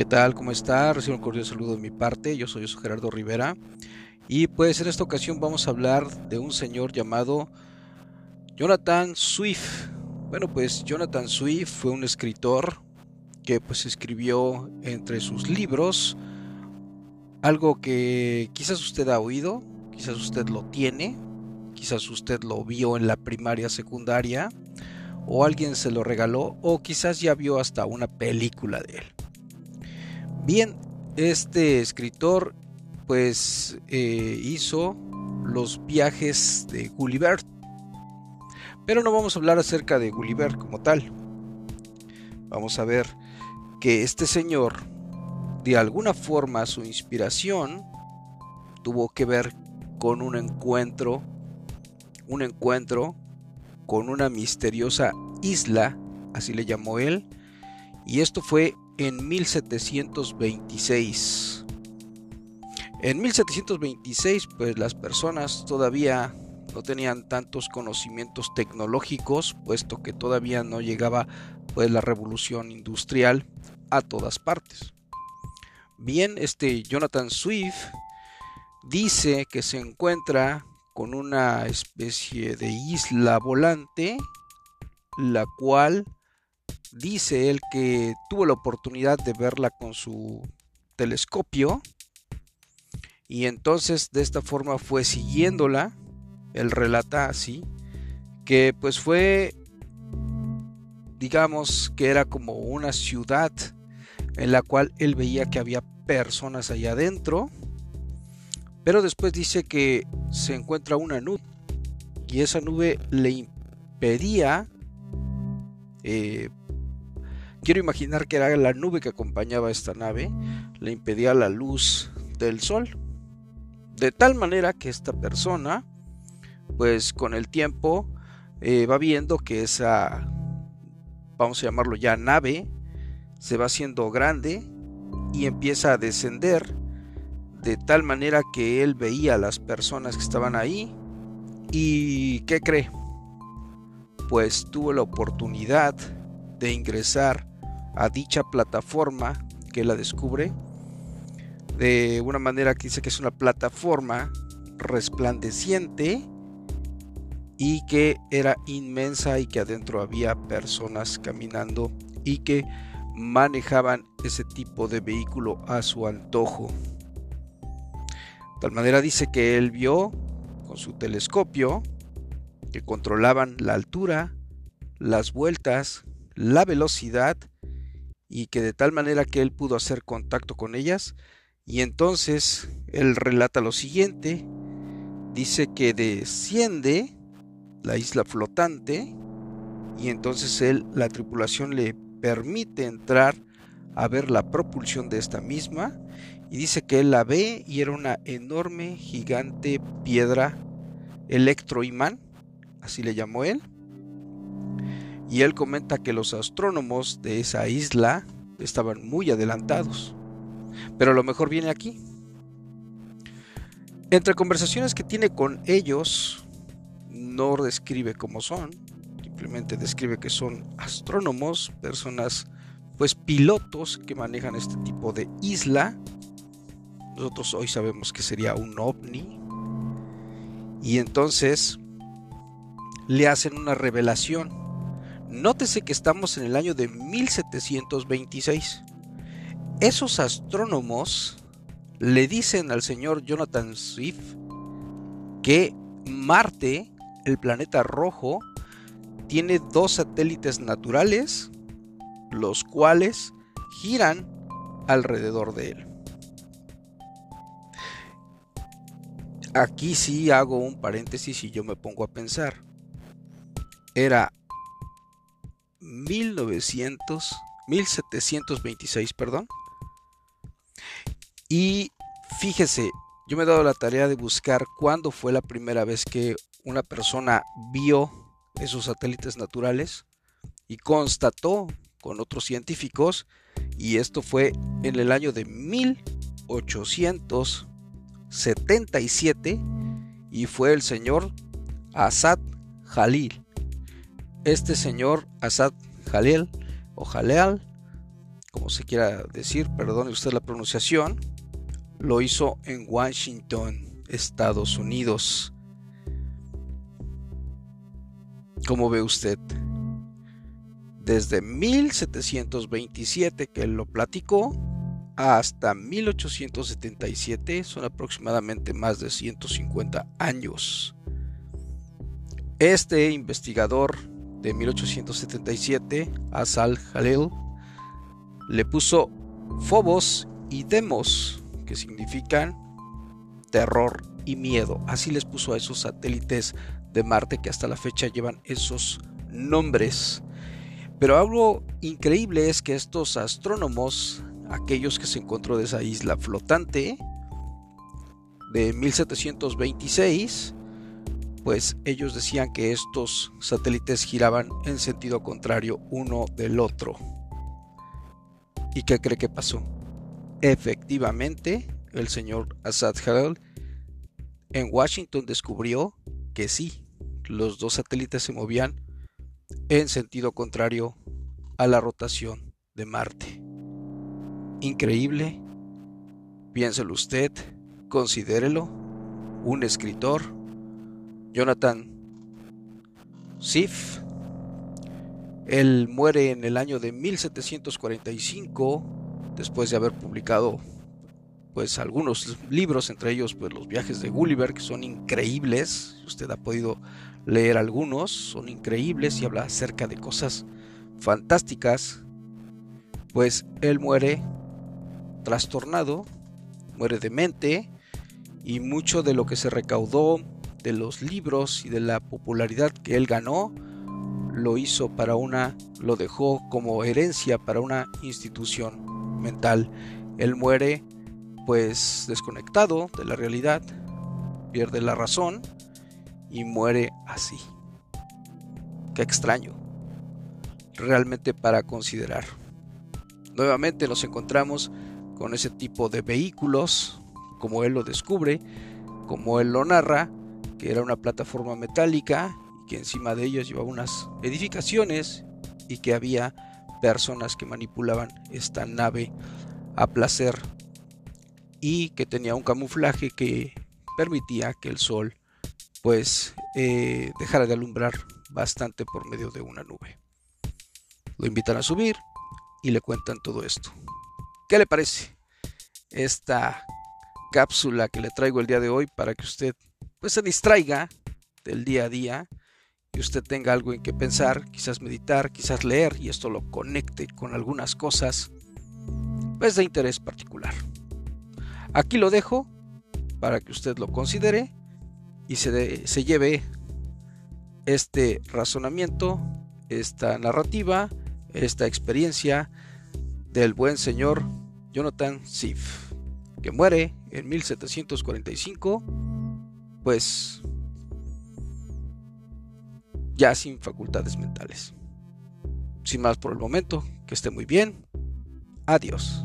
¿Qué tal? ¿Cómo está? Recibo un cordial saludo de mi parte. Yo soy Gerardo Rivera. Y pues en esta ocasión vamos a hablar de un señor llamado Jonathan Swift. Bueno, pues Jonathan Swift fue un escritor que pues escribió entre sus libros algo que quizás usted ha oído, quizás usted lo tiene, quizás usted lo vio en la primaria, secundaria, o alguien se lo regaló, o quizás ya vio hasta una película de él. Bien, este escritor pues eh, hizo los viajes de Gulliver. Pero no vamos a hablar acerca de Gulliver como tal. Vamos a ver que este señor, de alguna forma, su inspiración tuvo que ver con un encuentro, un encuentro con una misteriosa isla, así le llamó él, y esto fue en 1726. En 1726, pues las personas todavía no tenían tantos conocimientos tecnológicos, puesto que todavía no llegaba pues la revolución industrial a todas partes. Bien, este Jonathan Swift dice que se encuentra con una especie de isla volante, la cual dice él que tuvo la oportunidad de verla con su telescopio y entonces de esta forma fue siguiéndola, él relata así, que pues fue, digamos que era como una ciudad en la cual él veía que había personas allá adentro, pero después dice que se encuentra una nube y esa nube le impedía eh, Quiero imaginar que era la nube que acompañaba esta nave, le impedía la luz del sol. De tal manera que esta persona, pues con el tiempo, eh, va viendo que esa, vamos a llamarlo ya nave, se va haciendo grande y empieza a descender de tal manera que él veía a las personas que estaban ahí y ¿qué cree? Pues tuvo la oportunidad de ingresar a dicha plataforma que la descubre de una manera que dice que es una plataforma resplandeciente y que era inmensa y que adentro había personas caminando y que manejaban ese tipo de vehículo a su antojo. De tal manera dice que él vio con su telescopio que controlaban la altura, las vueltas, la velocidad y que de tal manera que él pudo hacer contacto con ellas. Y entonces él relata lo siguiente, dice que desciende la isla flotante y entonces él, la tripulación le permite entrar a ver la propulsión de esta misma. Y dice que él la ve y era una enorme, gigante piedra electroimán, así le llamó él, y él comenta que los astrónomos de esa isla estaban muy adelantados. Pero lo mejor viene aquí. Entre conversaciones que tiene con ellos, no describe cómo son, simplemente describe que son astrónomos, personas, pues pilotos que manejan este tipo de isla. Nosotros hoy sabemos que sería un ovni. Y entonces le hacen una revelación Nótese que estamos en el año de 1726. Esos astrónomos le dicen al señor Jonathan Swift que Marte, el planeta rojo, tiene dos satélites naturales, los cuales giran alrededor de él. Aquí sí hago un paréntesis y yo me pongo a pensar. Era 1900, 1726, perdón. Y fíjese, yo me he dado la tarea de buscar cuándo fue la primera vez que una persona vio esos satélites naturales y constató con otros científicos y esto fue en el año de 1877 y fue el señor Asad Jalil. Este señor Asad Jalil o Jaleal como se quiera decir, perdone usted la pronunciación, lo hizo en Washington, Estados Unidos. Como ve usted, desde 1727 que lo platicó hasta 1877 son aproximadamente más de 150 años. Este investigador de 1877, Asal Jalil, le puso Phobos y Demos, que significan terror y miedo. Así les puso a esos satélites de Marte que hasta la fecha llevan esos nombres. Pero algo increíble es que estos astrónomos, aquellos que se encontró de esa isla flotante de 1726, pues ellos decían que estos satélites giraban en sentido contrario uno del otro. ¿Y qué cree que pasó? Efectivamente, el señor Assad Harel en Washington descubrió que sí, los dos satélites se movían en sentido contrario a la rotación de Marte. Increíble, piénselo usted, considérelo, un escritor, Jonathan Sif. Él muere en el año de 1745 después de haber publicado pues algunos libros, entre ellos pues los viajes de Gulliver que son increíbles. Usted ha podido leer algunos, son increíbles y habla acerca de cosas fantásticas. Pues él muere trastornado, muere de mente y mucho de lo que se recaudó de los libros y de la popularidad que él ganó, lo hizo para una, lo dejó como herencia para una institución mental. Él muere pues desconectado de la realidad, pierde la razón y muere así. Qué extraño. Realmente para considerar. Nuevamente nos encontramos con ese tipo de vehículos, como él lo descubre, como él lo narra, que era una plataforma metálica que encima de ellos llevaba unas edificaciones y que había personas que manipulaban esta nave a placer y que tenía un camuflaje que permitía que el sol pues eh, dejara de alumbrar bastante por medio de una nube. Lo invitan a subir y le cuentan todo esto. ¿Qué le parece esta cápsula que le traigo el día de hoy para que usted pues se distraiga del día a día y usted tenga algo en que pensar, quizás meditar, quizás leer y esto lo conecte con algunas cosas pues de interés particular. Aquí lo dejo para que usted lo considere y se, se lleve este razonamiento, esta narrativa, esta experiencia del buen señor Jonathan Sif, que muere en 1745 pues ya sin facultades mentales. Sin más por el momento, que esté muy bien. Adiós.